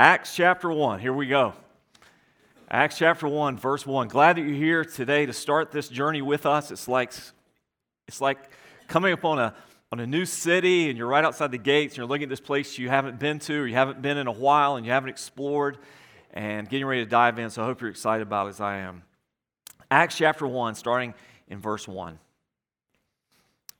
Acts chapter 1. Here we go. Acts chapter 1, verse 1. Glad that you're here today to start this journey with us. It's like, it's like coming upon a, on a new city and you're right outside the gates and you're looking at this place you haven't been to or you haven't been in a while and you haven't explored and getting ready to dive in. So I hope you're excited about it as I am. Acts chapter 1, starting in verse 1.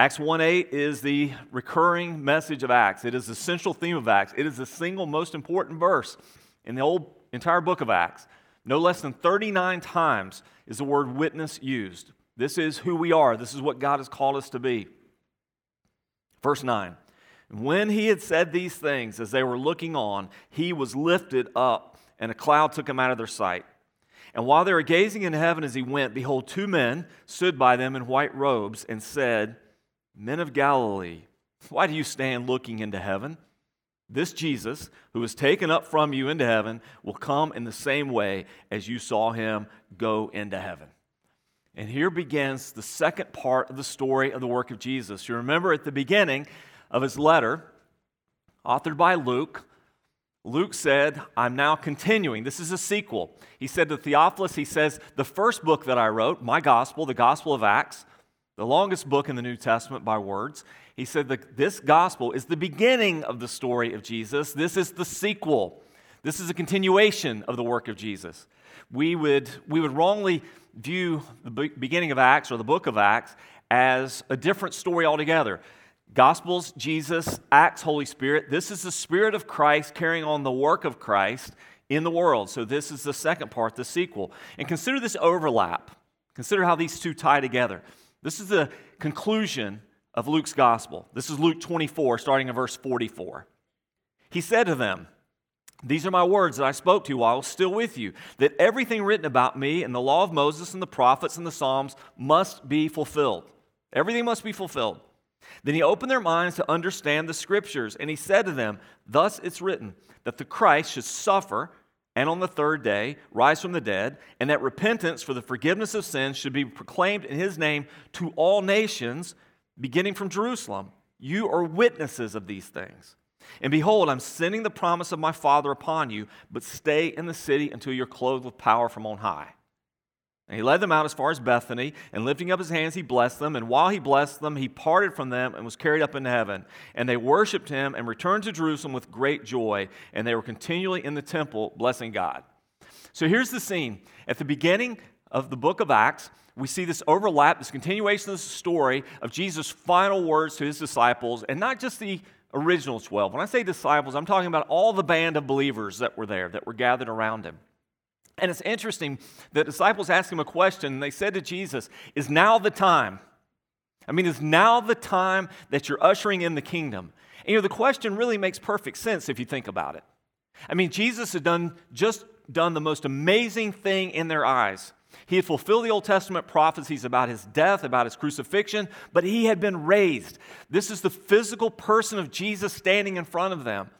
Acts 1 8 is the recurring message of Acts. It is the central theme of Acts. It is the single most important verse in the whole entire book of Acts. No less than 39 times is the word witness used. This is who we are, this is what God has called us to be. Verse 9 When he had said these things, as they were looking on, he was lifted up, and a cloud took him out of their sight. And while they were gazing in heaven as he went, behold, two men stood by them in white robes and said, Men of Galilee, why do you stand looking into heaven? This Jesus, who was taken up from you into heaven, will come in the same way as you saw him go into heaven. And here begins the second part of the story of the work of Jesus. You remember at the beginning of his letter, authored by Luke, Luke said, I'm now continuing. This is a sequel. He said to Theophilus, he says, The first book that I wrote, my gospel, the Gospel of Acts, the longest book in the New Testament by words. He said that this gospel is the beginning of the story of Jesus. This is the sequel. This is a continuation of the work of Jesus. We would, we would wrongly view the beginning of Acts or the book of Acts as a different story altogether. Gospels, Jesus, Acts, Holy Spirit. This is the Spirit of Christ carrying on the work of Christ in the world. So, this is the second part, the sequel. And consider this overlap. Consider how these two tie together. This is the conclusion of Luke's gospel. This is Luke 24, starting in verse 44. He said to them, These are my words that I spoke to you while I was still with you, that everything written about me in the law of Moses and the prophets and the Psalms must be fulfilled. Everything must be fulfilled. Then he opened their minds to understand the scriptures, and he said to them, Thus it's written, that the Christ should suffer and on the third day rise from the dead, and that repentance for the forgiveness of sins should be proclaimed in his name to all nations, beginning from Jerusalem. You are witnesses of these things. And behold, I'm sending the promise of my Father upon you, but stay in the city until you're clothed with power from on high. And he led them out as far as Bethany, and lifting up his hands, he blessed them. And while he blessed them, he parted from them and was carried up into heaven. And they worshiped him and returned to Jerusalem with great joy. And they were continually in the temple, blessing God. So here's the scene. At the beginning of the book of Acts, we see this overlap, this continuation of the story of Jesus' final words to his disciples, and not just the original 12. When I say disciples, I'm talking about all the band of believers that were there, that were gathered around him. And it's interesting, the disciples asked him a question, and they said to Jesus, Is now the time? I mean, is now the time that you're ushering in the kingdom? And you know, the question really makes perfect sense if you think about it. I mean, Jesus had done just done the most amazing thing in their eyes. He had fulfilled the Old Testament prophecies about his death, about his crucifixion, but he had been raised. This is the physical person of Jesus standing in front of them.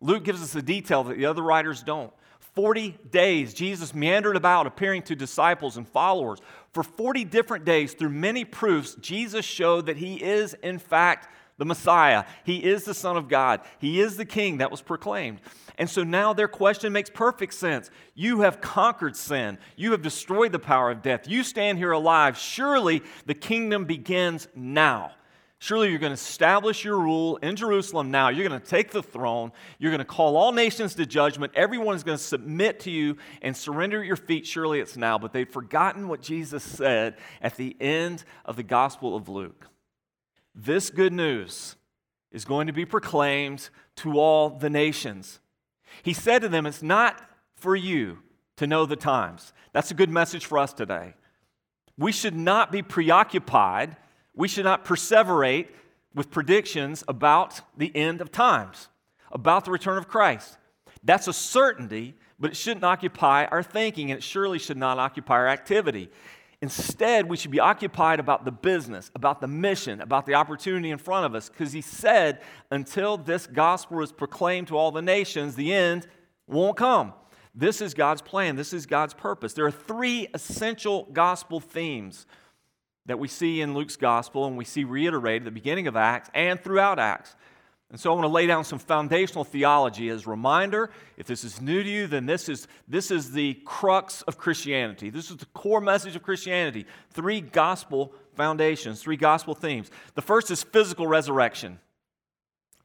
Luke gives us a detail that the other writers don't. 40 days, Jesus meandered about, appearing to disciples and followers. For 40 different days, through many proofs, Jesus showed that he is, in fact, the Messiah. He is the Son of God. He is the King that was proclaimed. And so now their question makes perfect sense. You have conquered sin, you have destroyed the power of death. You stand here alive. Surely the kingdom begins now. Surely you're going to establish your rule in Jerusalem now. You're going to take the throne. You're going to call all nations to judgment. Everyone is going to submit to you and surrender at your feet. Surely it's now. But they've forgotten what Jesus said at the end of the Gospel of Luke. This good news is going to be proclaimed to all the nations. He said to them, It's not for you to know the times. That's a good message for us today. We should not be preoccupied we should not perseverate with predictions about the end of times, about the return of Christ. That's a certainty, but it shouldn't occupy our thinking, and it surely should not occupy our activity. Instead, we should be occupied about the business, about the mission, about the opportunity in front of us, because he said, until this gospel is proclaimed to all the nations, the end won't come. This is God's plan, this is God's purpose. There are three essential gospel themes that we see in Luke's gospel and we see reiterated at the beginning of Acts and throughout Acts. And so I want to lay down some foundational theology as a reminder. If this is new to you, then this is, this is the crux of Christianity. This is the core message of Christianity. Three gospel foundations, three gospel themes. The first is physical resurrection.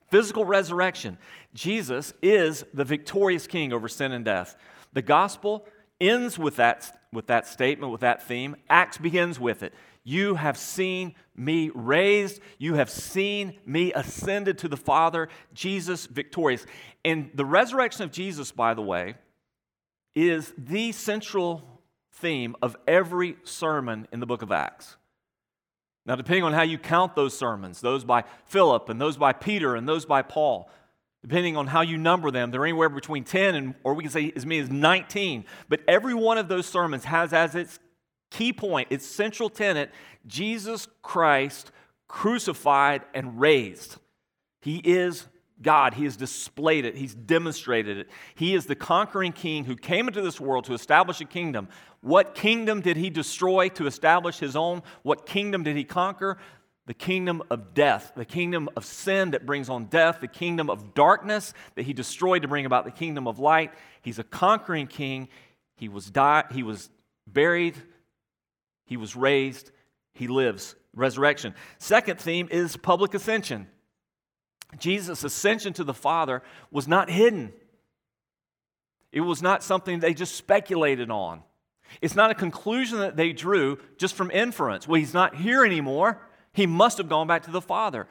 Physical resurrection. Jesus is the victorious king over sin and death. The gospel ends with that, with that statement, with that theme. Acts begins with it. You have seen me raised. You have seen me ascended to the Father, Jesus victorious. And the resurrection of Jesus, by the way, is the central theme of every sermon in the book of Acts. Now, depending on how you count those sermons, those by Philip and those by Peter and those by Paul, depending on how you number them, they're anywhere between 10 and, or we can say as many as 19. But every one of those sermons has as its key point, its central tenet Jesus Christ crucified and raised. He is God. He has displayed it, He's demonstrated it. He is the conquering king who came into this world to establish a kingdom. What kingdom did He destroy to establish His own? What kingdom did He conquer? The kingdom of death, the kingdom of sin that brings on death, the kingdom of darkness that he destroyed to bring about the kingdom of light. He's a conquering king. He was, di- he was buried, he was raised, he lives. Resurrection. Second theme is public ascension. Jesus' ascension to the Father was not hidden. It was not something they just speculated on. It's not a conclusion that they drew just from inference. Well, he's not here anymore. He must have gone back to the Father.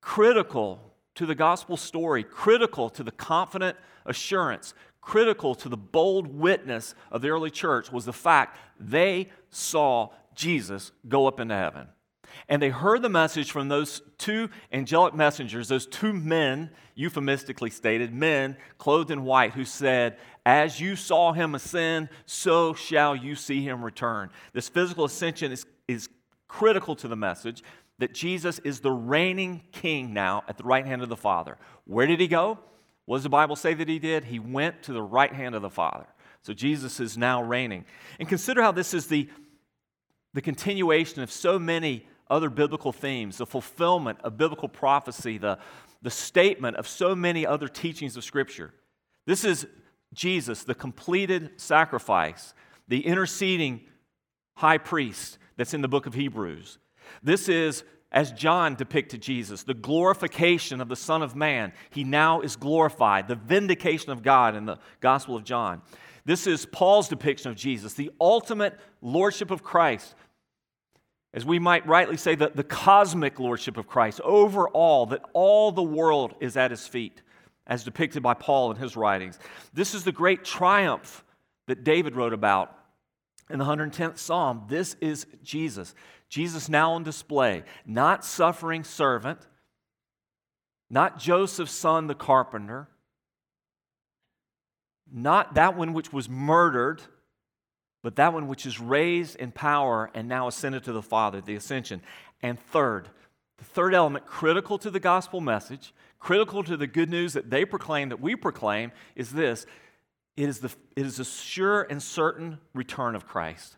Critical to the gospel story, critical to the confident assurance, critical to the bold witness of the early church was the fact they saw Jesus go up into heaven. And they heard the message from those two angelic messengers, those two men, euphemistically stated, men clothed in white, who said, As you saw him ascend, so shall you see him return. This physical ascension is, is critical to the message that Jesus is the reigning king now at the right hand of the Father. Where did he go? What does the Bible say that he did? He went to the right hand of the Father. So Jesus is now reigning. And consider how this is the, the continuation of so many other biblical themes, the fulfillment of biblical prophecy, the, the statement of so many other teachings of Scripture. This is Jesus, the completed sacrifice, the interceding high priest that's in the book of Hebrews. This is as John depicted Jesus, the glorification of the Son of Man. He now is glorified, the vindication of God in the Gospel of John. This is Paul's depiction of Jesus, the ultimate lordship of Christ. As we might rightly say, the, the cosmic lordship of Christ over all, that all the world is at his feet, as depicted by Paul in his writings. This is the great triumph that David wrote about in the 110th Psalm. This is Jesus. Jesus now on display, not suffering servant, not Joseph's son, the carpenter, not that one which was murdered, but that one which is raised in power and now ascended to the Father, the ascension. And third, the third element, critical to the gospel message, critical to the good news that they proclaim, that we proclaim, is this it is, the, it is a sure and certain return of Christ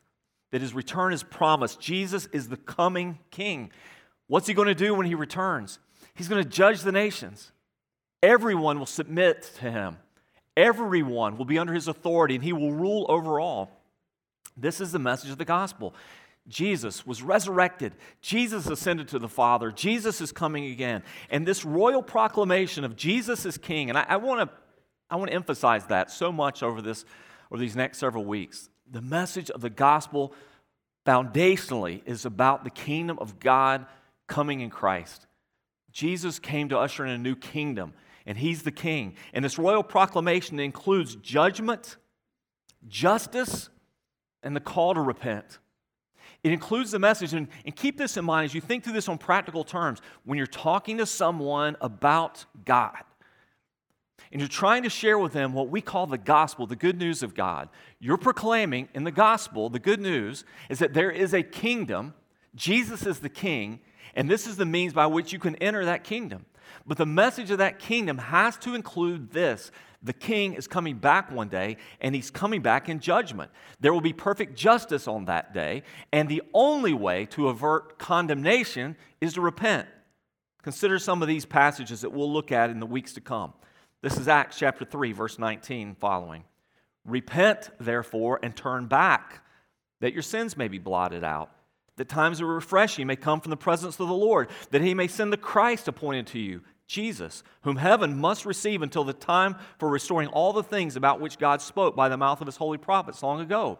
that his return is promised. Jesus is the coming king. What's he going to do when he returns? He's going to judge the nations. Everyone will submit to him, everyone will be under his authority, and he will rule over all. This is the message of the gospel. Jesus was resurrected. Jesus ascended to the Father. Jesus is coming again. And this royal proclamation of Jesus is King, and I, I want to I want to emphasize that so much over this over these next several weeks. The message of the gospel foundationally is about the kingdom of God coming in Christ. Jesus came to usher in a new kingdom, and he's the king. And this royal proclamation includes judgment, justice, and the call to repent. It includes the message, and, and keep this in mind as you think through this on practical terms. When you're talking to someone about God, and you're trying to share with them what we call the gospel, the good news of God, you're proclaiming in the gospel, the good news is that there is a kingdom, Jesus is the king, and this is the means by which you can enter that kingdom. But the message of that kingdom has to include this the king is coming back one day, and he's coming back in judgment. There will be perfect justice on that day, and the only way to avert condemnation is to repent. Consider some of these passages that we'll look at in the weeks to come. This is Acts chapter 3, verse 19 following. Repent, therefore, and turn back, that your sins may be blotted out, that times of refreshing may come from the presence of the Lord, that he may send the Christ appointed to you, Jesus, whom heaven must receive until the time for restoring all the things about which God spoke by the mouth of his holy prophets long ago.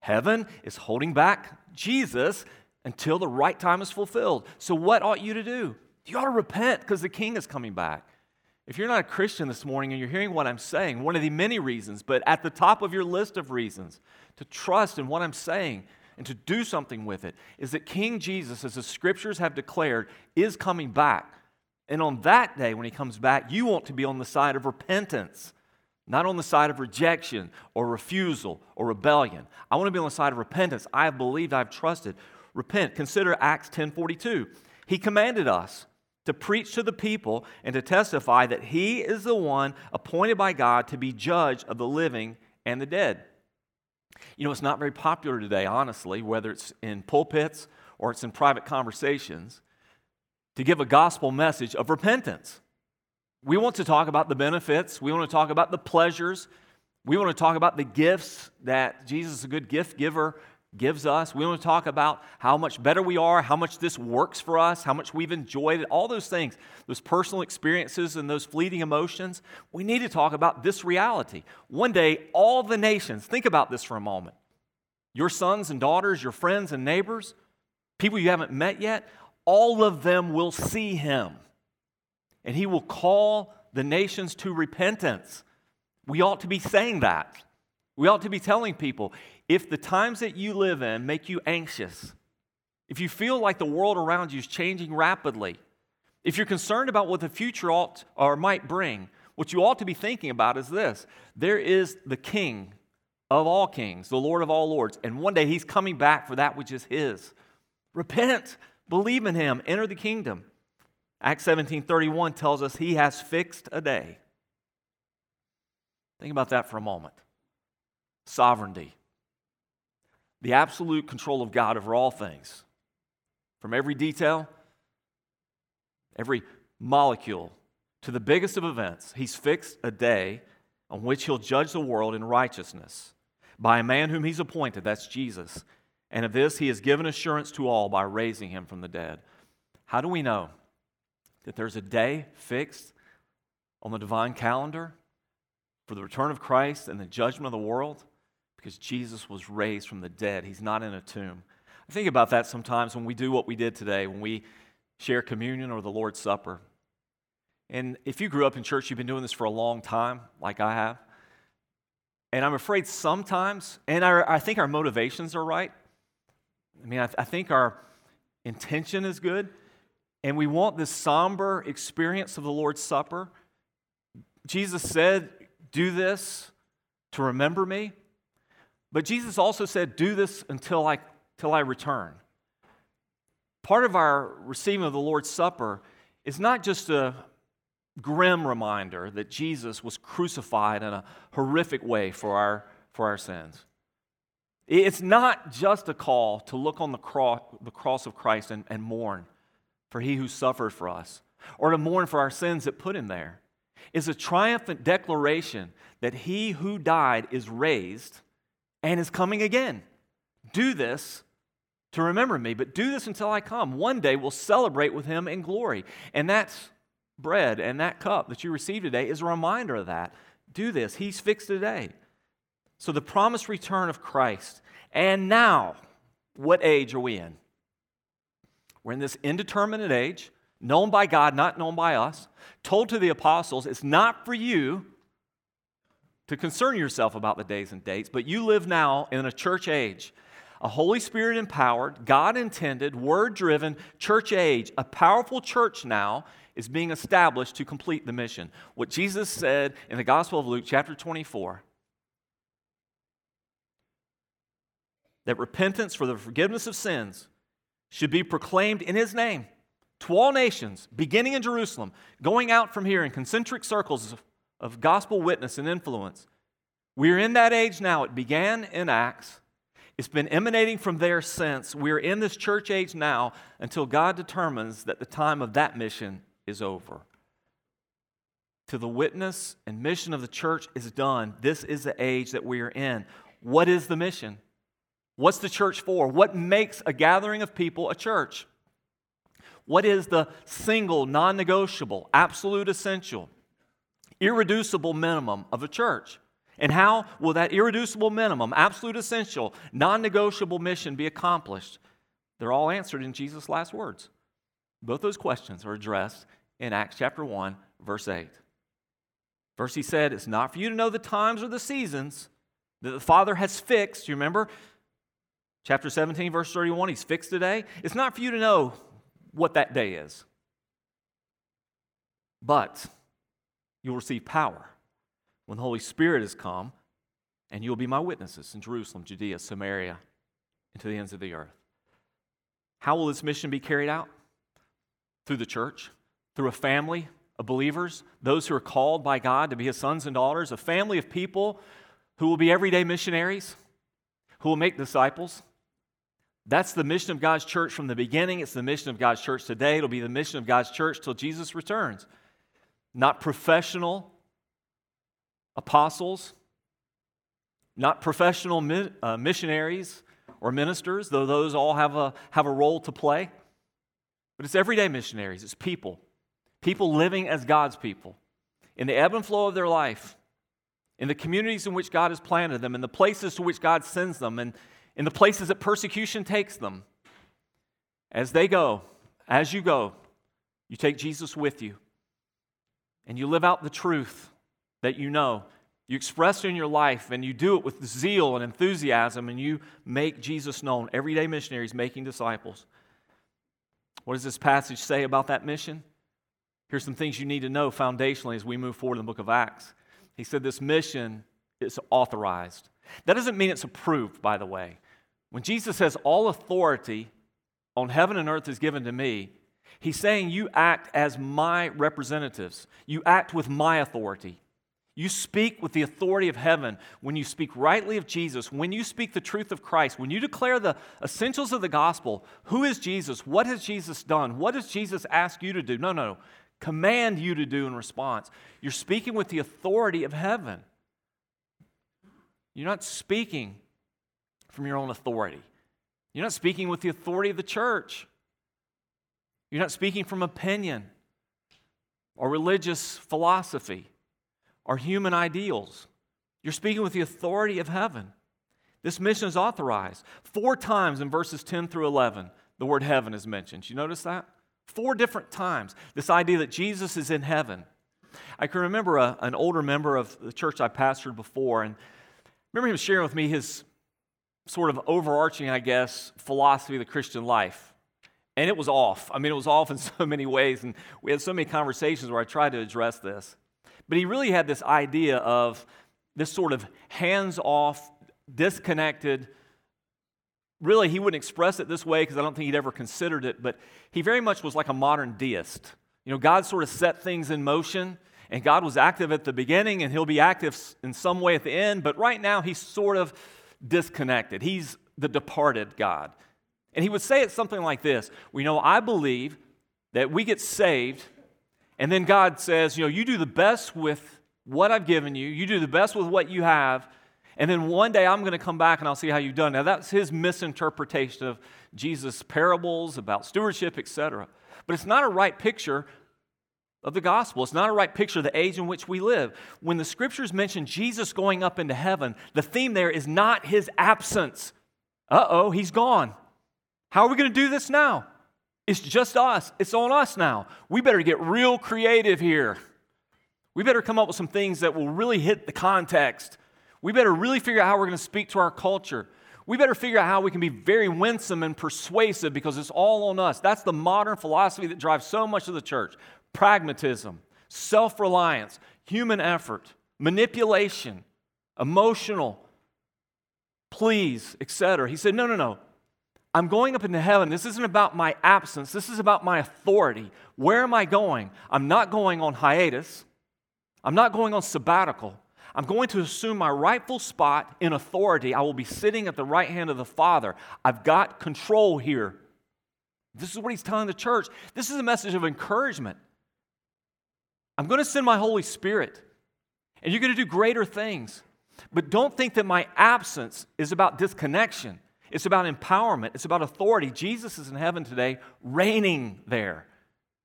Heaven is holding back Jesus until the right time is fulfilled. So, what ought you to do? You ought to repent because the king is coming back. If you're not a Christian this morning and you're hearing what I'm saying, one of the many reasons, but at the top of your list of reasons to trust in what I'm saying and to do something with it is that King Jesus, as the scriptures have declared, is coming back. And on that day, when he comes back, you want to be on the side of repentance, not on the side of rejection or refusal or rebellion. I want to be on the side of repentance. I have believed, I've trusted. Repent. Consider Acts 10:42. He commanded us to preach to the people and to testify that he is the one appointed by God to be judge of the living and the dead. You know, it's not very popular today, honestly, whether it's in pulpits or it's in private conversations, to give a gospel message of repentance. We want to talk about the benefits, we want to talk about the pleasures, we want to talk about the gifts that Jesus is a good gift giver gives us. We want to talk about how much better we are, how much this works for us, how much we've enjoyed it, all those things, those personal experiences and those fleeting emotions. We need to talk about this reality. One day, all the nations, think about this for a moment. Your sons and daughters, your friends and neighbors, people you haven't met yet, all of them will see him. And he will call the nations to repentance. We ought to be saying that. We ought to be telling people if the times that you live in make you anxious, if you feel like the world around you is changing rapidly, if you're concerned about what the future ought or might bring, what you ought to be thinking about is this there is the King of all kings, the Lord of all lords, and one day he's coming back for that which is his. Repent, believe in him, enter the kingdom. Acts 17:31 tells us he has fixed a day. Think about that for a moment. Sovereignty the absolute control of God over all things. From every detail, every molecule, to the biggest of events, He's fixed a day on which He'll judge the world in righteousness by a man whom He's appointed, that's Jesus. And of this He has given assurance to all by raising Him from the dead. How do we know that there's a day fixed on the divine calendar for the return of Christ and the judgment of the world? Because Jesus was raised from the dead. He's not in a tomb. I think about that sometimes when we do what we did today, when we share communion or the Lord's Supper. And if you grew up in church, you've been doing this for a long time, like I have. And I'm afraid sometimes, and I, think our motivations are right. I mean, I, I think our intention is good, and we want this somber experience of the Lord's Supper. Jesus said, Do this to remember me. But Jesus also said, Do this until I, until I return. Part of our receiving of the Lord's Supper is not just a grim reminder that Jesus was crucified in a horrific way for our, for our sins. It's not just a call to look on the cross, the cross of Christ and, and mourn for he who suffered for us, or to mourn for our sins that put him there. It's a triumphant declaration that he who died is raised and is coming again. Do this to remember me, but do this until I come. One day we'll celebrate with him in glory. And that's bread and that cup that you receive today is a reminder of that. Do this. He's fixed today. So the promised return of Christ. And now, what age are we in? We're in this indeterminate age, known by God, not known by us, told to the apostles, it's not for you to concern yourself about the days and dates, but you live now in a church age, a Holy Spirit empowered, God intended, word driven church age. A powerful church now is being established to complete the mission. What Jesus said in the Gospel of Luke, chapter 24, that repentance for the forgiveness of sins should be proclaimed in his name to all nations, beginning in Jerusalem, going out from here in concentric circles of, gospel witness and influence. We're in that age now. It began in Acts. It's been emanating from there since. We're in this church age now until God determines that the time of that mission is over. To the witness and mission of the church is done. This is the age that we are in. What is the mission? What's the church for? What makes a gathering of people a church? What is the single, non negotiable, absolute essential, irreducible minimum of a church? And how will that irreducible minimum, absolute essential, non negotiable mission be accomplished? They're all answered in Jesus' last words. Both those questions are addressed in Acts chapter 1, verse 8. First, he said, It's not for you to know the times or the seasons that the Father has fixed. You remember? Chapter 17, verse 31, he's fixed today. It's not for you to know what that day is, but you'll receive power when the Holy Spirit has come, and you'll be my witnesses in Jerusalem, Judea, Samaria, and to the ends of the earth. How will this mission be carried out? Through the church, through a family of believers, those who are called by God to be his sons and daughters, a family of people who will be everyday missionaries, who will make disciples that's the mission of God's church from the beginning. It's the mission of God's church today. It'll be the mission of God's church till Jesus returns. Not professional apostles, not professional uh, missionaries or ministers, though those all have a, have a role to play. But it's everyday missionaries, it's people. People living as God's people in the ebb and flow of their life, in the communities in which God has planted them, in the places to which God sends them, and in the places that persecution takes them. As they go, as you go, you take Jesus with you and you live out the truth that you know. You express it in your life and you do it with zeal and enthusiasm and you make Jesus known. Everyday missionaries making disciples. What does this passage say about that mission? Here's some things you need to know foundationally as we move forward in the book of Acts. He said this mission is authorized. That doesn't mean it's approved, by the way. When Jesus says, All authority on heaven and earth is given to me, he's saying you act as my representatives. You act with my authority. You speak with the authority of heaven when you speak rightly of Jesus, when you speak the truth of Christ, when you declare the essentials of the gospel. Who is Jesus? What has Jesus done? What does Jesus ask you to do? No, no, no. Command you to do in response. You're speaking with the authority of heaven. You're not speaking from your own authority. You're not speaking with the authority of the church. You're not speaking from opinion or religious philosophy or human ideals. You're speaking with the authority of heaven. This mission is authorized. Four times in verses 10 through 11, the word heaven is mentioned. You notice that? Four different times. This idea that Jesus is in heaven. I can remember a, an older member of the church I pastored before, and remember him sharing with me his sort of overarching, I guess, philosophy of the Christian life. And it was off. I mean, it was off in so many ways. And we had so many conversations where I tried to address this. But he really had this idea of this sort of hands off, disconnected, really, he wouldn't express it this way because I don't think he'd ever considered it, but he very much was like a modern deist. You know, God sort of set things in motion, and God was active at the beginning, and he'll be active in some way at the end, but right now he's sort of disconnected. He's the departed God. And he would say it something like this We know, I believe that we get saved, and then God says, You know, you do the best with what I've given you, you do the best with what you have, And then one day I'm going to come back and I'll see how you've done. Now, that's his misinterpretation of Jesus' parables about stewardship, etc. But it's not a right picture of the gospel. It's not a right picture of the age in which we live. When the scriptures mention Jesus going up into heaven, the theme there is not his absence. Uh oh, he's gone. How are we going to do this now? It's just us. It's on us now. We better get real creative here. We better come up with some things that will really hit the context. We better really figure out how we're going to speak to our culture. We better figure out how we can be very winsome and persuasive because it's all on us. That's the modern philosophy that drives so much of the church pragmatism, self reliance, human effort, manipulation, emotional pleas, etc. He said, No, no, no. I'm going up into heaven. This isn't about my absence. This is about my authority. Where am I going? I'm not going on hiatus. I'm not going on sabbatical. I'm going to assume my rightful spot in authority. I will be sitting at the right hand of the Father. I've got control here. This is what he's telling the church. This is a message of encouragement. I'm going to send my Holy Spirit, and you're going to do greater things. But don't think that my absence is about disconnection. It's about empowerment, it's about authority. Jesus is in heaven today, reigning there.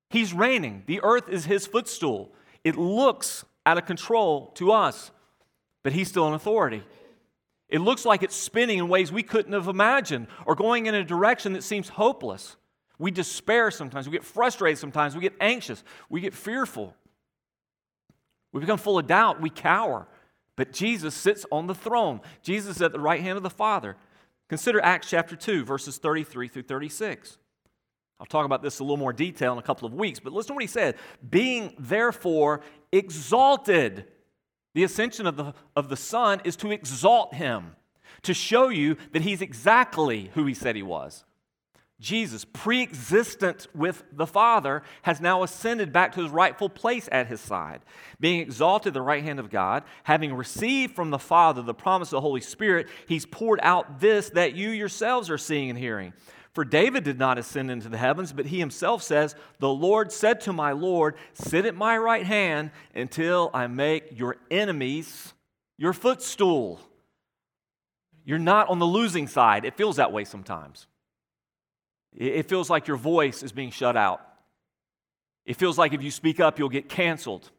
He's reigning. The earth is his footstool. It looks out of control to us, but he's still in authority. It looks like it's spinning in ways we couldn't have imagined or going in a direction that seems hopeless. We despair sometimes. We get frustrated sometimes. We get anxious. We get fearful. We become full of doubt. We cower. But Jesus sits on the throne. Jesus is at the right hand of the Father. Consider Acts chapter 2, verses 33 through 36. I'll talk about this a little more detail in a couple of weeks, but listen to what he said. Being therefore exalted. The ascension of the, of the Son is to exalt him, to show you that he's exactly who he said he was. Jesus, pre existent with the Father, has now ascended back to his rightful place at his side, being exalted at the right hand of God, having received from the Father the promise of the Holy Spirit, he's poured out this that you yourselves are seeing and hearing. For David did not ascend into the heavens, but he himself says, The Lord said to my Lord, Sit at my right hand until I make your enemies your footstool. You're not on the losing side. It feels that way sometimes. It feels like your voice is being shut out. It feels like if you speak up, you'll get canceled.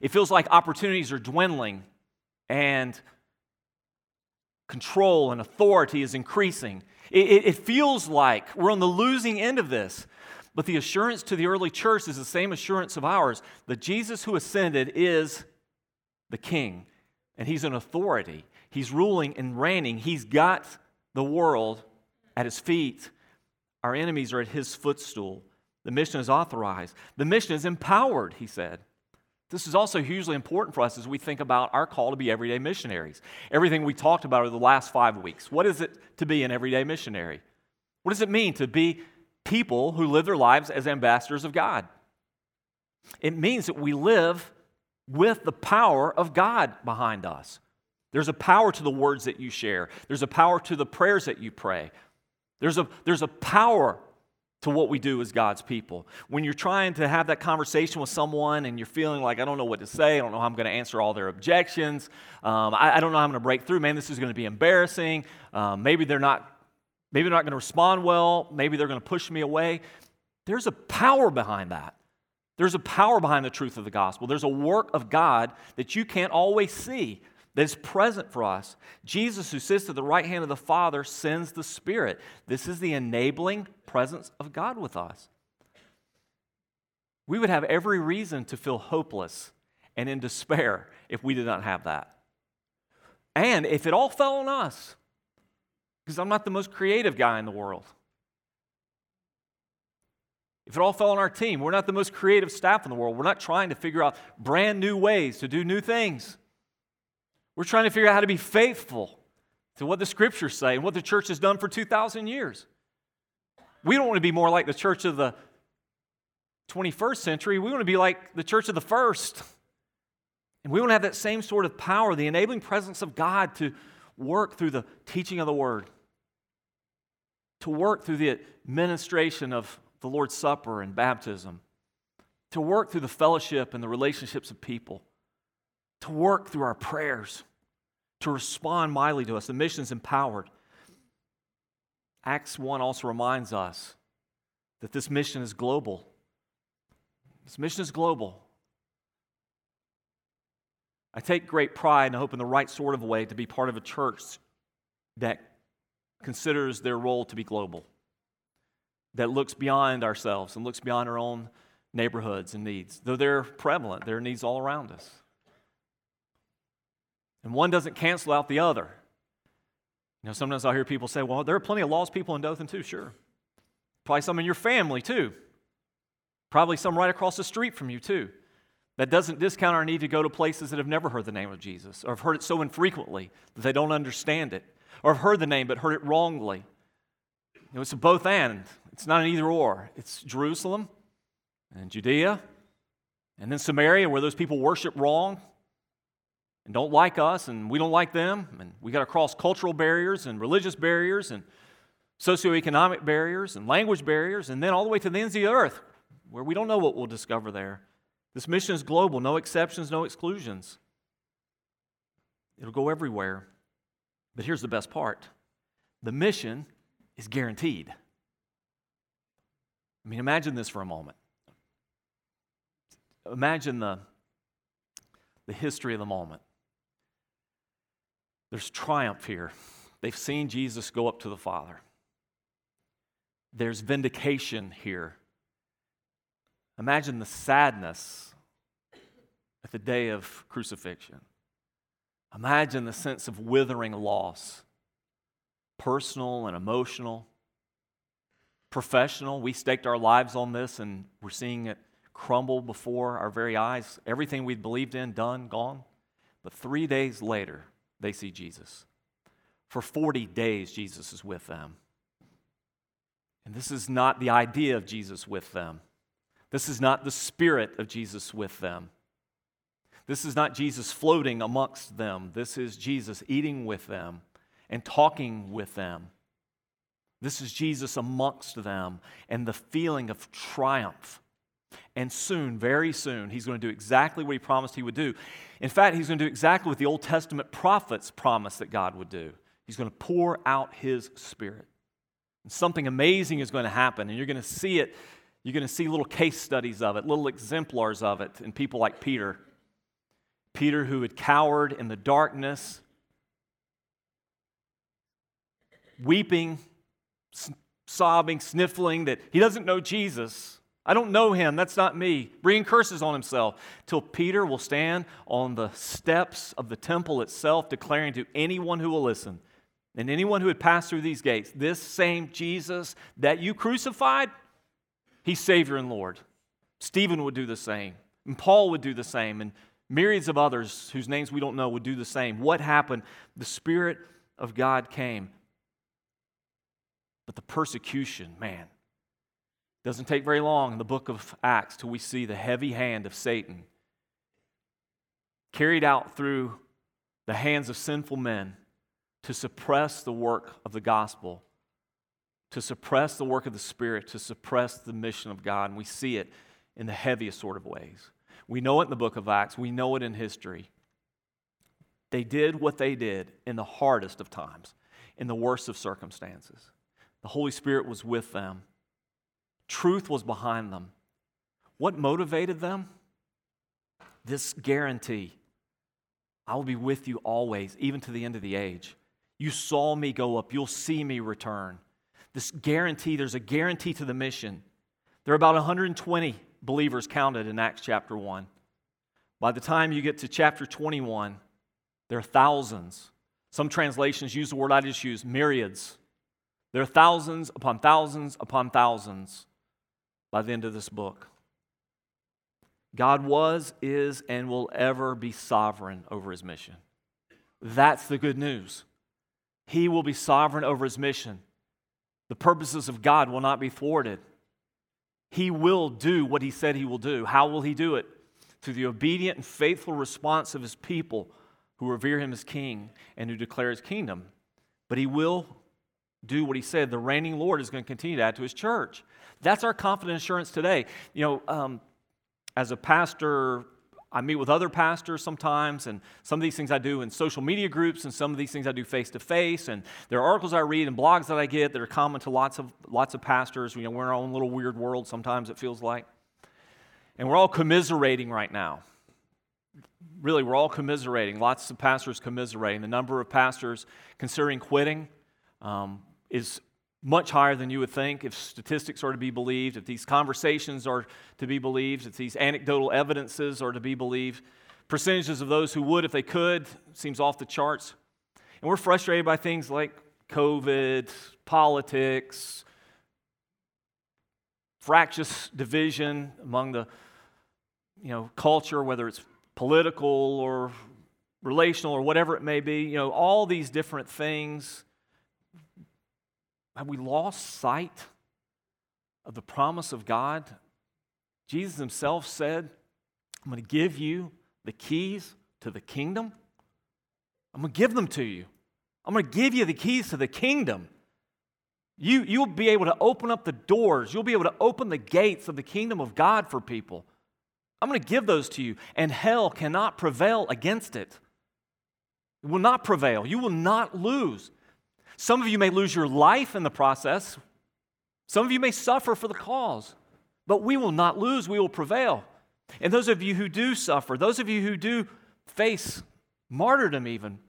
It feels like opportunities are dwindling and control and authority is increasing. It, it, it, feels like we're on the losing end of this. But the assurance to the early church is the same assurance of ours that Jesus who ascended is the king, and he's an authority. He's ruling and reigning. He's got the world at his feet. Our enemies are at his footstool. The mission is authorized, the mission is empowered, he said. This is also hugely important for us as we think about our call to be everyday missionaries. Everything we talked about over the last five weeks. What is it to be an everyday missionary? What does it mean to be people who live their lives as ambassadors of God? It means that we live with the power of God behind us. There's a power to the words that you share, there's a power to the prayers that you pray, there's a, there's a power to what we do as God's people. When you're trying to have that conversation with someone and you're feeling like, I don't know what to say, I don't know how I'm going to answer all their objections, um, I, I, don't know how I'm going to break through, man, this is going to be embarrassing. Um, maybe they're not. Maybe they're not going to respond well. Maybe they're going to push me away. There's a power behind that. There's a power behind the truth of the gospel. There's a work of God that you can't always see that is present for us. Jesus, who sits at the right hand of the Father, sends the Spirit. This is the enabling presence of God with us. We would have every reason to feel hopeless and in despair if we did not have that. And if it all fell on us, because I'm not the most creative guy in the world. If it all fell on our team, we're not the most creative staff in the world. We're not trying to figure out brand new ways to do new things. We're trying to figure out how to be faithful to what the scriptures say and what the church has done for 2,000 years. We don't want to be more like the church of the 21st century. We want to be like the church of the first. And we want to have that same sort of power, the enabling presence of God to work through the teaching of the word, to work through the administration of the Lord's Supper and baptism, to work through the fellowship and the relationships of people, to work through our prayers to respond mightily to us. The mission is empowered. Acts 1 also reminds us that this mission is global. This mission is global. I take great pride and hope in the right sort of way to be part of a church that considers their role to be global, that looks beyond ourselves and looks beyond our own neighborhoods and needs. Though they're prevalent, there are needs all around us. And one doesn't cancel out the other. You know, sometimes I hear people say, well, there are plenty of lost people in Dothan too, sure. Probably some in your family too. Probably some right across the street from you too. That doesn't discount our need to go to places that have never heard the name of Jesus or have heard it so infrequently that they don't understand it or have heard the name but heard it wrongly. You know, it's a both and. It's not an either or. It's Jerusalem and Judea and then Samaria where those people worship wrong and don't like us and we don't like them and we got to cross cultural barriers and religious barriers and socioeconomic barriers and language barriers and then all the way to the ends of the earth where we don't know what we'll discover there. This mission is global, no exceptions, no exclusions. It'll go everywhere. But here's the best part the mission is guaranteed. I mean, imagine this for a moment. Imagine the, the history of the moment. There's triumph here. They've seen Jesus go up to the Father. There's vindication here. Imagine the sadness at the day of crucifixion. Imagine the sense of withering loss, personal and emotional, professional. We staked our lives on this and we're seeing it crumble before our very eyes. Everything we'd believed in, done, gone. But three days later, they see Jesus. For 40 days, Jesus is with them. And this is not the idea of Jesus with them. This is not the spirit of Jesus with them. This is not Jesus floating amongst them. This is Jesus eating with them and talking with them. This is Jesus amongst them and the feeling of triumph. And soon, very soon, he's going to do exactly what he promised he would do. In fact, he's going to do exactly what the Old Testament prophets promised that God would do. He's going to pour out his spirit. And something amazing is going to happen, and you're going to see it you're going to see little case studies of it, little exemplars of it in people like Peter. Peter, who had cowered in the darkness, weeping, sobbing, sniffling that he doesn't know Jesus. I don't know him. That's not me. Bringing curses on himself. Till Peter will stand on the steps of the temple itself, declaring to anyone who will listen and anyone who had passed through these gates, this same Jesus that you crucified, He's Savior and Lord. Stephen would do the same, and Paul would do the same, and myriads of others whose names we don't know would do the same. What happened? The Spirit of God came. But the persecution, man, doesn't take very long in the book of Acts till we see the heavy hand of Satan carried out through the hands of sinful men to suppress the work of the gospel to suppress the work of the Spirit, to suppress the mission of God. And we see it in the heaviest sort of ways. We know it in the book of Acts, we know it in history. They did what they did in the hardest of times, in the worst of circumstances. The Holy Spirit was with them, truth was behind them. What motivated them? This guarantee I will be with you always, even to the end of the age. You saw me go up, you'll see me return this guarantee, there's a guarantee to the mission. There are about 120 believers counted in Acts chapter 1. By the time you get to chapter 21, there are thousands. Some translations use the word I just used, myriads. There are thousands upon thousands upon thousands by the end of this book. God was, is, and will ever be sovereign over his mission. That's the good news. He will be sovereign over his mission. The purposes of God will not be thwarted. He will do what he said he will do. How will he do it? Through the obedient and faithful response of his people who revere him as king and who declare his kingdom. But he will do what he said. The reigning Lord is going to continue to add to his church. That's our confident assurance today. You know, um, as a pastor, I meet with other pastors sometimes, and some of these things I do in social media groups, and some of these things I do face to face. And there are articles I read and blogs that I get that are common to lots of, lots of pastors. You know, we're in our own little weird world sometimes, it feels like. And we're all commiserating right now. Really, we're all commiserating. Lots of pastors commiserating. The number of pastors considering quitting um, is much higher than you would think if statistics are to be believed, if these conversations are to be believed, if these anecdotal evidences are to be believed. Percentages of those who would if they could seems off the charts. And we're frustrated by things like COVID, politics, fractious division among the you know, culture, whether it's political or relational or whatever it may be, you know, all these different things have we lost sight of the promise of God? Jesus himself said, I'm going to give you the keys to the kingdom. I'm going to give them to you. I'm going to give you the keys to the kingdom. You, you'll be able to open up the doors. You'll be able to open the gates of the kingdom of God for people. I'm going to give those to you, and hell cannot prevail against it. It will not prevail. You will not lose. Some of you may lose your life in the process. Some of you may suffer for the cause, but we will not lose, we will prevail. And those of you who do suffer, those of you who do face martyrdom, even,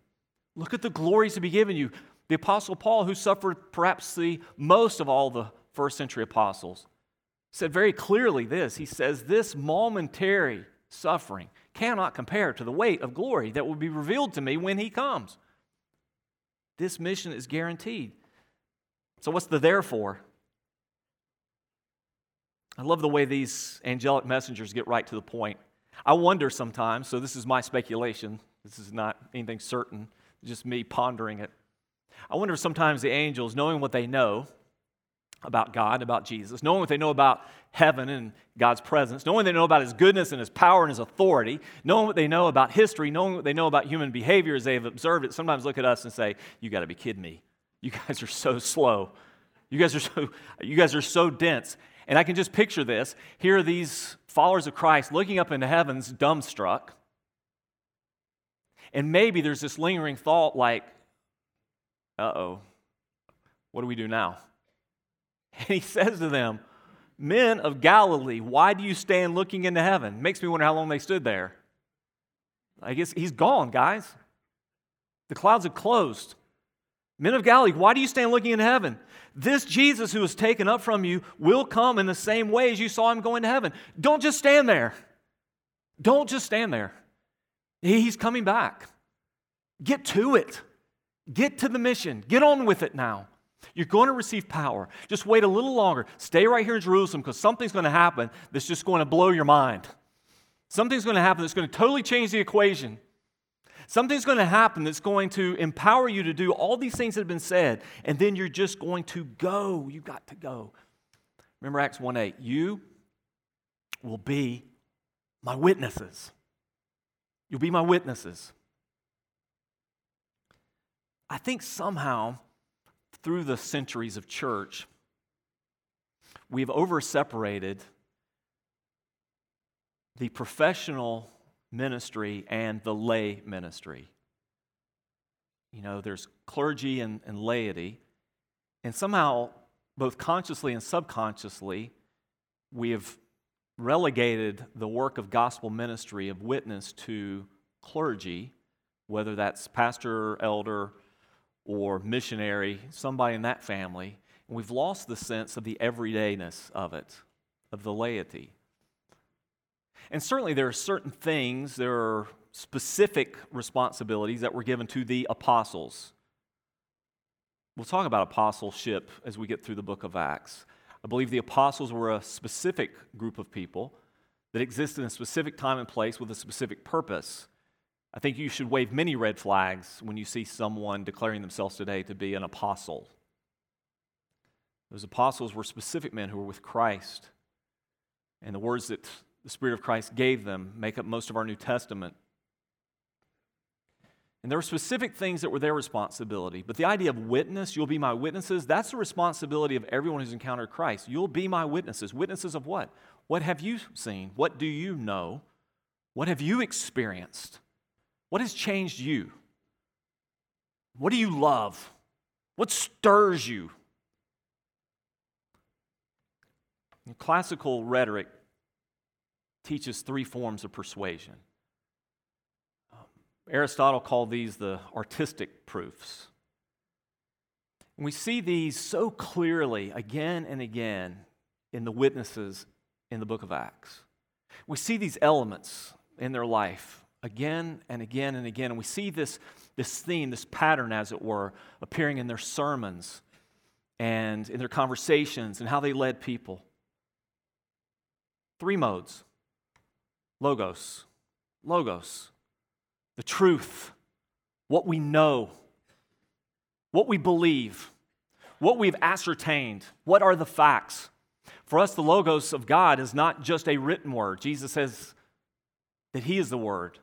look at the glories to be given you. The Apostle Paul, who suffered perhaps the most of all the first century apostles, said very clearly this He says, This momentary suffering cannot compare to the weight of glory that will be revealed to me when he comes. This mission is guaranteed. So, what's the therefore? I love the way these angelic messengers get right to the point. I wonder sometimes, so this is my speculation, this is not anything certain, just me pondering it. I wonder if sometimes the angels, knowing what they know, about God, about Jesus, knowing what they know about heaven and God's presence, knowing what they know about His goodness and His power and His authority, knowing what they know about history, knowing what they know about human behavior as they've observed it, sometimes look at us and say, You got to be kidding me. You guys are so slow. You guys are so, you guys are so dense. And I can just picture this. Here are these followers of Christ looking up into heavens, dumbstruck. And maybe there's this lingering thought like, uh oh, what do we do now? And he says to them, Men of Galilee, why do you stand looking into heaven? Makes me wonder how long they stood there. I guess he's gone, guys. The clouds have closed. Men of Galilee, why do you stand looking into heaven? This Jesus who was taken up from you will come in the same way as you saw him going to heaven. Don't just stand there. Don't just stand there. He's coming back. Get to it. Get to the mission. Get on with it now. You're going to receive power. Just wait a little longer. Stay right here in Jerusalem because something's going to happen that's just going to blow your mind. Something's going to happen that's going to totally change the equation. Something's going to happen that's going to empower you to do all these things that have been said, and then you're just going to go. You got to go. Remember Acts 1 8. You will be my witnesses. You'll be my witnesses. I think somehow through the centuries of church, we've over separated the professional ministry and the lay ministry. You know, there's clergy and, and laity, and somehow, both consciously and subconsciously, we have relegated the work of gospel ministry, of witness, to clergy, whether that's pastor, elder, or missionary, somebody in that family, and we've lost the sense of the everydayness of it, of the laity. And certainly there are certain things, there are specific responsibilities that were given to the apostles. We'll talk about apostleship as we get through the book of Acts. I believe the apostles were a specific group of people that existed in a specific time and place with a specific purpose. I think you should wave many red flags when you see someone declaring themselves today to be an apostle. Those apostles were specific men who were with Christ. And the words that the Spirit of Christ gave them make up most of our New Testament. And there were specific things that were their responsibility. But the idea of witness, you'll be my witnesses, that's the responsibility of everyone who's encountered Christ. You'll be my witnesses. Witnesses of what? What have you seen? What do you know? What have you experienced? What has changed you? What do you love? What stirs you? Classical rhetoric teaches three forms of persuasion. Um, Aristotle called these the artistic proofs. And we see these so clearly again and again in the witnesses in the book of Acts. We see these elements in their life again and again and again. And we see this, this theme, this pattern, as it were, appearing in their sermons and in their conversations and how they led people. Three modes Logos, Logos, the truth, what we know, what we believe, what we've ascertained, what are the facts. For us, the Logos of God is not just a written word. Jesus says that He is the Word.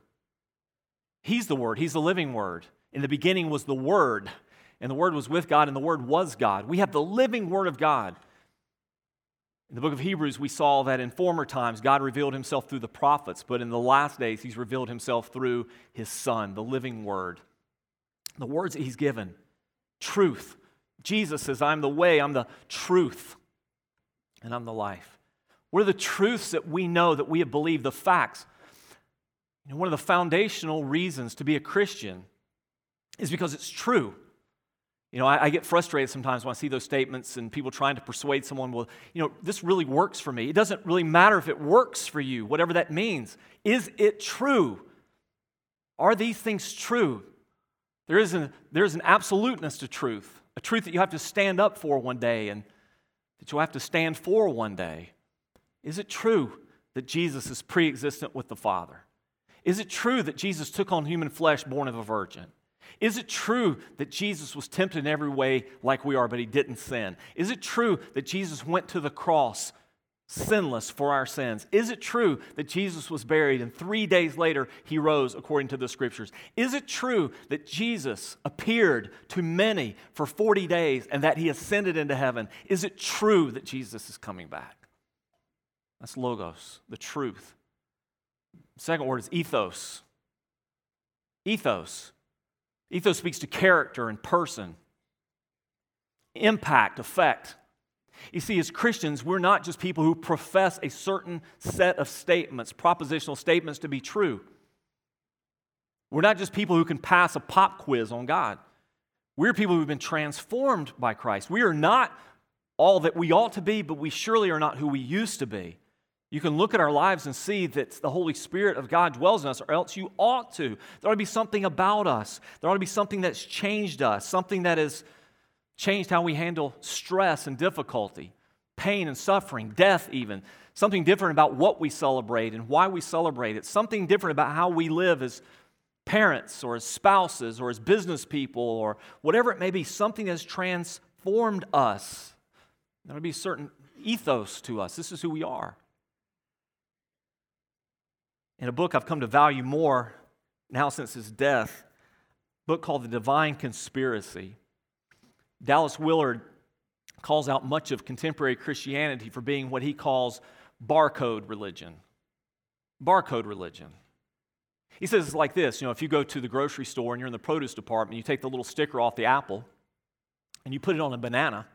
He's the Word, He's the living Word. In the beginning was the Word, and the Word was with God, and the Word was God. We have the living Word of God. In the book of Hebrews, we saw that in former times God revealed himself through the prophets, but in the last days, he's revealed himself through his Son, the living Word. The words that he's given truth. Jesus says, I'm the way, I'm the truth, and I'm the life. What are the truths that we know that we have believed, the facts? You know, one of the foundational reasons to be a Christian is because it's true. You know, I, I, get frustrated sometimes when I see those statements and people trying to persuade someone, well, you know, this really works for me. It doesn't really matter if it works for you, whatever that means. Is it true? Are these things true? There is an, there is an absoluteness to truth, a truth that you have to stand up for one day and that you'll have to stand for one day. Is it true that Jesus is pre existent with the Father? Is it true that Jesus took on human flesh born of a virgin? Is it true that Jesus was tempted in every way like we are, but he didn't sin? Is it true that Jesus went to the cross sinless for our sins? Is it true that Jesus was buried and three days later he rose according to the scriptures? Is it true that Jesus appeared to many for 40 days and that he ascended into heaven? Is it true that Jesus is coming back? That's logos, the truth. Second word is ethos. Ethos. Ethos speaks to character and person, impact, effect. You see, as Christians, we're not just people who profess a certain set of statements, propositional statements to be true. We're not just people who can pass a pop quiz on God. We're people who've been transformed by Christ. We are not all that we ought to be, but we surely are not who we used to be. You can look at our lives and see that the Holy Spirit of God dwells in us, or else you ought to. There ought to be something about us. There ought to be something that's changed us, something that has changed how we handle stress and difficulty, pain and suffering, death, even. Something different about what we celebrate and why we celebrate it. Something different about how we live as parents or as spouses or as business people or whatever it may be. Something has transformed us. There ought to be a certain ethos to us. This is who we are in a book I've come to value more now since his death, book called The Divine Conspiracy. Dallas Willard calls out much of contemporary Christianity for being what he calls barcode religion. Barcode religion. He says it's like this you know, if you go to the grocery store and you're in the produce department, you take the little sticker off the apple and you put it on a banana.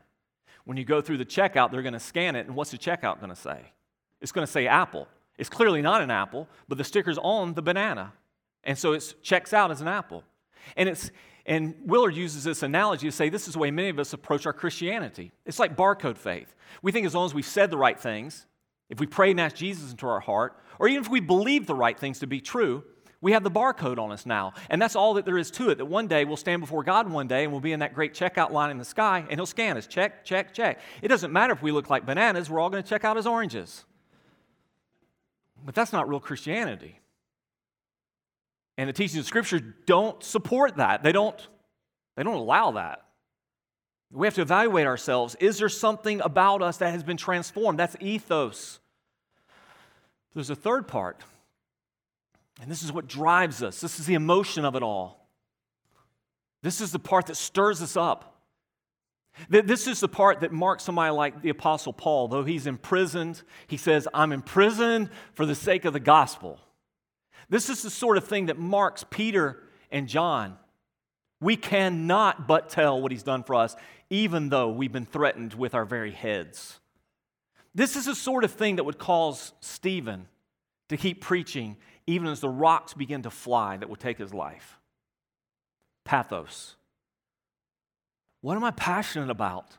When you go through the checkout, they're going to scan it, and what's the checkout going to say? It's going to say apple. It's clearly not an apple, but the sticker's on the banana. And so it checks out as an apple. And it's and Willard uses this analogy to say this is the way many of us approach our Christianity. It's like barcode faith. We think as long as we've said the right things, if we pray and ask Jesus into our heart, or even if we believe the right things to be true, we have the barcode on us now. And that's all that there is to it. That one day we'll stand before God one day and we'll be in that great checkout line in the sky and He'll scan us check, check, check. It doesn't matter if we look like bananas, we're all going to check out as oranges. But that's not real Christianity. And the teachings of Scripture don't support that. They don't, they don't allow that. We have to evaluate ourselves. Is there something about us that has been transformed? That's ethos. There's a third part, and this is what drives us. This is the emotion of it all. This is the part that stirs us up. This is the part that marks somebody like the Apostle Paul. Though he's imprisoned, he says, I'm imprisoned for the sake of the gospel. This is the sort of thing that marks Peter and John. We cannot but tell what he's done for us, even though we've been threatened with our very heads. This is the sort of thing that would cause Stephen to keep preaching, even as the rocks begin to fly that would take his life. Pathos. What am I passionate about?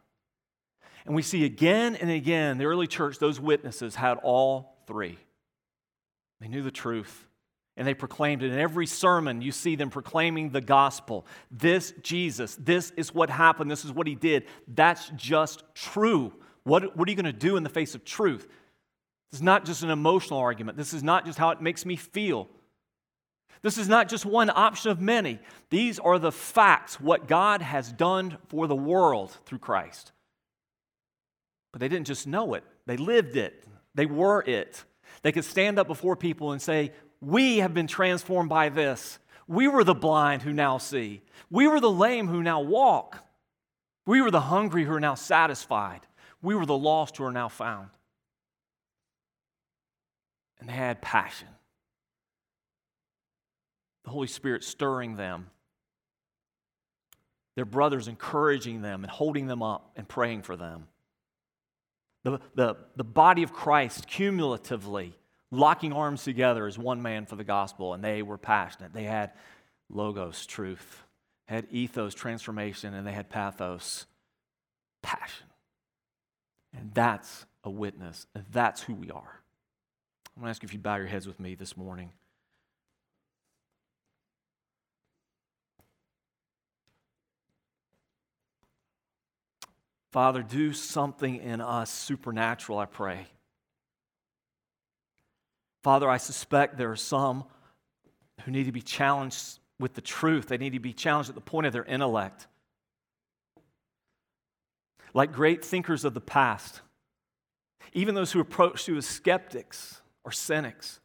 And we see again and again, the early church, those witnesses had all three. They knew the truth and they proclaimed it. In every sermon, you see them proclaiming the gospel. This Jesus, this is what happened, this is what he did. That's just true. What, what are you going to do in the face of truth? This is not just an emotional argument. This is not just how it makes me feel. This is not just one option of many. These are the facts, what God has done for the world through Christ. But they didn't just know it, they lived it, they were it. They could stand up before people and say, We have been transformed by this. We were the blind who now see. We were the lame who now walk. We were the hungry who are now satisfied. We were the lost who are now found. And they had passion. The Holy Spirit stirring them, their brothers encouraging them and holding them up and praying for them. The, the, the body of Christ cumulatively locking arms together as one man for the gospel, and they were passionate. They had logos, truth, had ethos, transformation, and they had pathos, passion. And that's a witness, and that's who we are. I'm going to ask you if you bow your heads with me this morning. Father, do something in us supernatural, I pray. Father, I suspect there are some who need to be challenged with the truth. They need to be challenged at the point of their intellect. Like great thinkers of the past, even those who approach you as skeptics or cynics,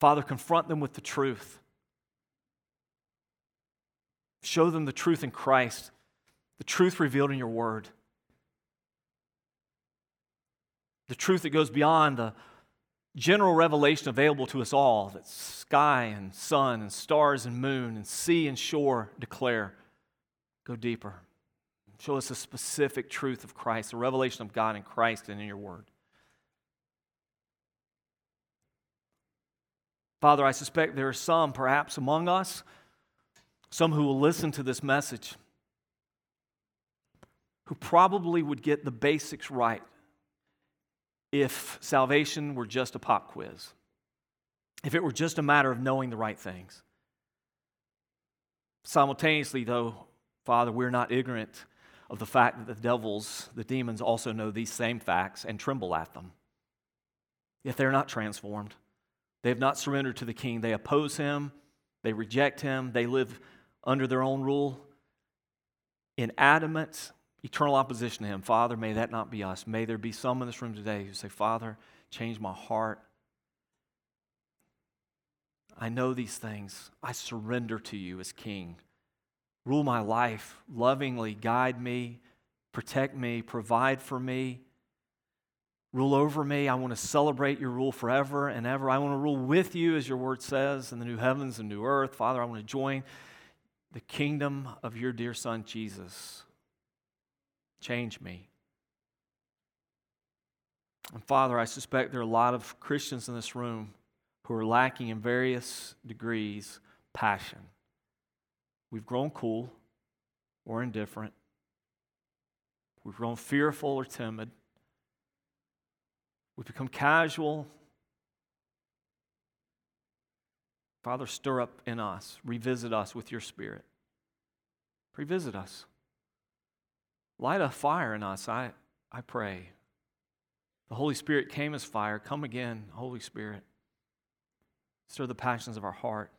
Father, confront them with the truth. Show them the truth in Christ, the truth revealed in your word. The truth that goes beyond the general revelation available to us all that sky and sun and stars and moon and sea and shore declare. Go deeper. Show us the specific truth of Christ, the revelation of God in Christ and in your word. Father, I suspect there are some, perhaps among us, some who will listen to this message who probably would get the basics right if salvation were just a pop quiz, if it were just a matter of knowing the right things. Simultaneously, though, Father, we're not ignorant of the fact that the devils, the demons, also know these same facts and tremble at them. Yet they're not transformed. They have not surrendered to the king. They oppose him, they reject him, they live under their own rule in adamant eternal opposition to Him. Father, may that not be us. May there be some in this room today who say, Father, change my heart. I know these things. I surrender to you as King. Rule my life lovingly, guide me, protect me, provide for me. Rule over me. I want to celebrate your rule forever and ever. I want to rule with you, as your word says, in the new heavens and new earth. Father, I want to join the kingdom of your dear Son, Jesus. Change me. And Father, I suspect there are a lot of Christians in this room who are lacking in various degrees passion. We've grown cool or indifferent. We've grown fearful or timid. We've become casual. Father, stir up in us, revisit us with your spirit. Revisit us. Light a fire in us, I, I pray. The Holy Spirit came as fire. Come again, Holy Spirit. Stir the passions of our heart.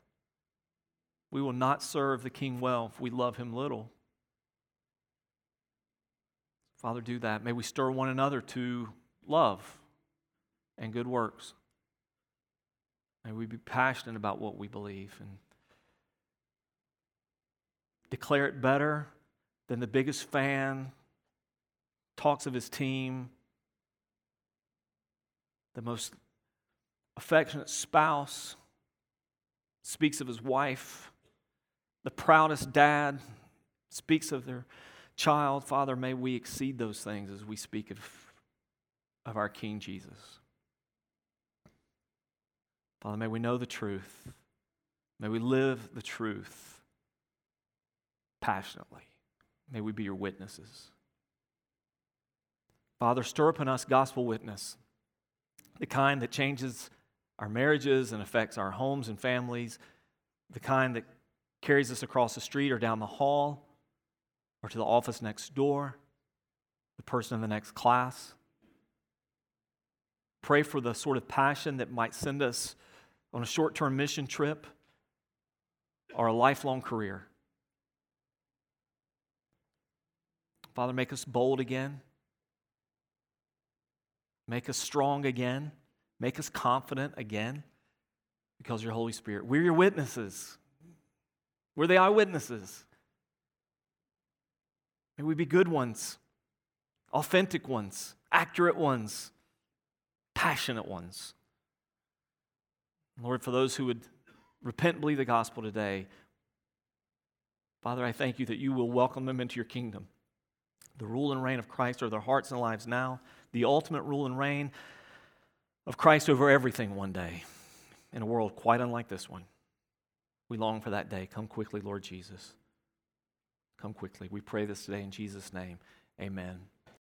We will not serve the King well if we love him little. Father, do that. May we stir one another to love and good works. May we be passionate about what we believe and declare it better than the biggest fan talks of his team, the most affectionate spouse speaks of his wife. The proudest dad speaks of their child. Father, may we exceed those things as we speak of, of our King Jesus. Father, may we know the truth. May we live the truth passionately. May we be your witnesses. Father, stir up in us gospel witness, the kind that changes our marriages and affects our homes and families, the kind that carries us across the street or down the hall or to the office next door, the person in the next class. Pray for the sort of passion that might send us on a short term mission trip or a lifelong career. Father, make us bold again. Make us strong again. Make us confident again because your Holy Spirit. We're your witnesses. We're the eyewitnesses. May we be good ones, authentic ones, accurate ones, passionate ones. Lord, for those who would repent and believe the gospel today, Father, I thank you that you will welcome them into your kingdom. The rule and reign of Christ over their hearts and lives now, the ultimate rule and reign of Christ over everything one day in a world quite unlike this one. We long for that day. Come quickly, Lord Jesus. Come quickly. We pray this today in Jesus' name. Amen.